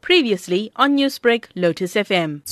Previously on Newsbreak, Lotus FM.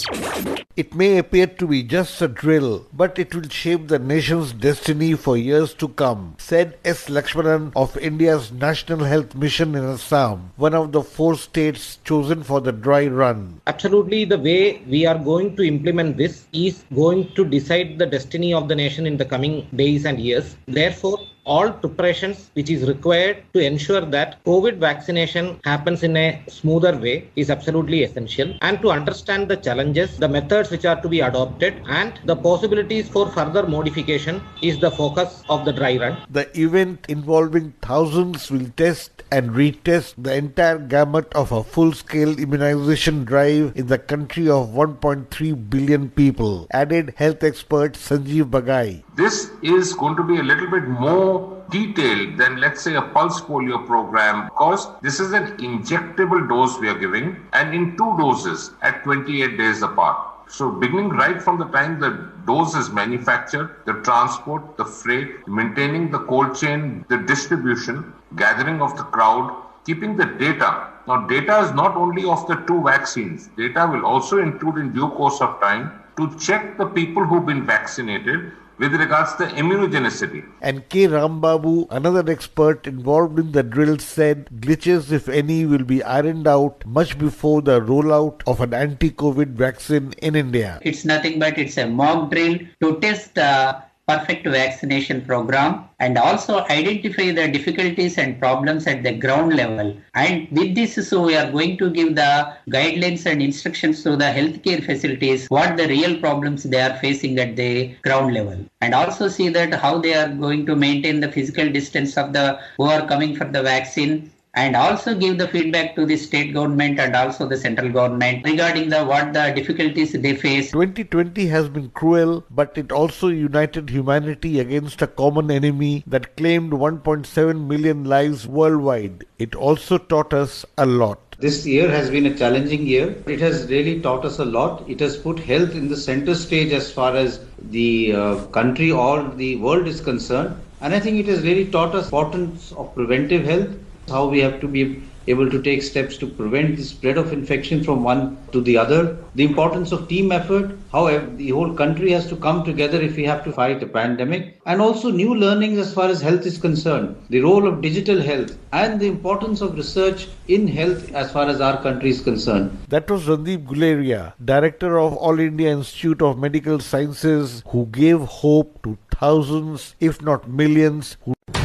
It may appear to be just a drill, but it will shape the nation's destiny for years to come, said S. Lakshmanan of India's National Health Mission in Assam, one of the four states chosen for the dry run. Absolutely, the way we are going to implement this is going to decide the destiny of the nation in the coming days and years. Therefore, all preparations which is required to ensure that COVID vaccination happens in a smoother way is absolutely essential. And to understand the challenges, the methods which are to be adopted, and the possibilities for further modification is the focus of the dry run. The event involving thousands will test and retest the entire gamut of a full scale immunization drive in the country of 1.3 billion people, added health expert Sanjeev Bagai. This is going to be a little bit more detailed than, let's say, a pulse polio program because this is an injectable dose we are giving and in two doses at 28 days apart. So, beginning right from the time the dose is manufactured, the transport, the freight, maintaining the cold chain, the distribution, gathering of the crowd, keeping the data. Now, data is not only of the two vaccines, data will also include in due course of time to check the people who've been vaccinated with regards to immunogenicity. And K. Rambabu, another expert involved in the drill, said glitches, if any, will be ironed out much before the rollout of an anti-COVID vaccine in India. It's nothing but it's a mock drill to test the perfect vaccination program and also identify the difficulties and problems at the ground level. And with this, so we are going to give the guidelines and instructions to the healthcare facilities what the real problems they are facing at the ground level. And also see that how they are going to maintain the physical distance of the who are coming for the vaccine and also give the feedback to the state government and also the central government regarding the what the difficulties they face 2020 has been cruel but it also united humanity against a common enemy that claimed 1.7 million lives worldwide it also taught us a lot this year has been a challenging year. It has really taught us a lot. It has put health in the center stage as far as the uh, country or the world is concerned. And I think it has really taught us importance of preventive health how we have to be able to take steps to prevent the spread of infection from one to the other, the importance of team effort, how the whole country has to come together if we have to fight a pandemic, and also new learnings as far as health is concerned, the role of digital health, and the importance of research in health as far as our country is concerned. That was Randeep Guleria, Director of All India Institute of Medical Sciences, who gave hope to thousands, if not millions, who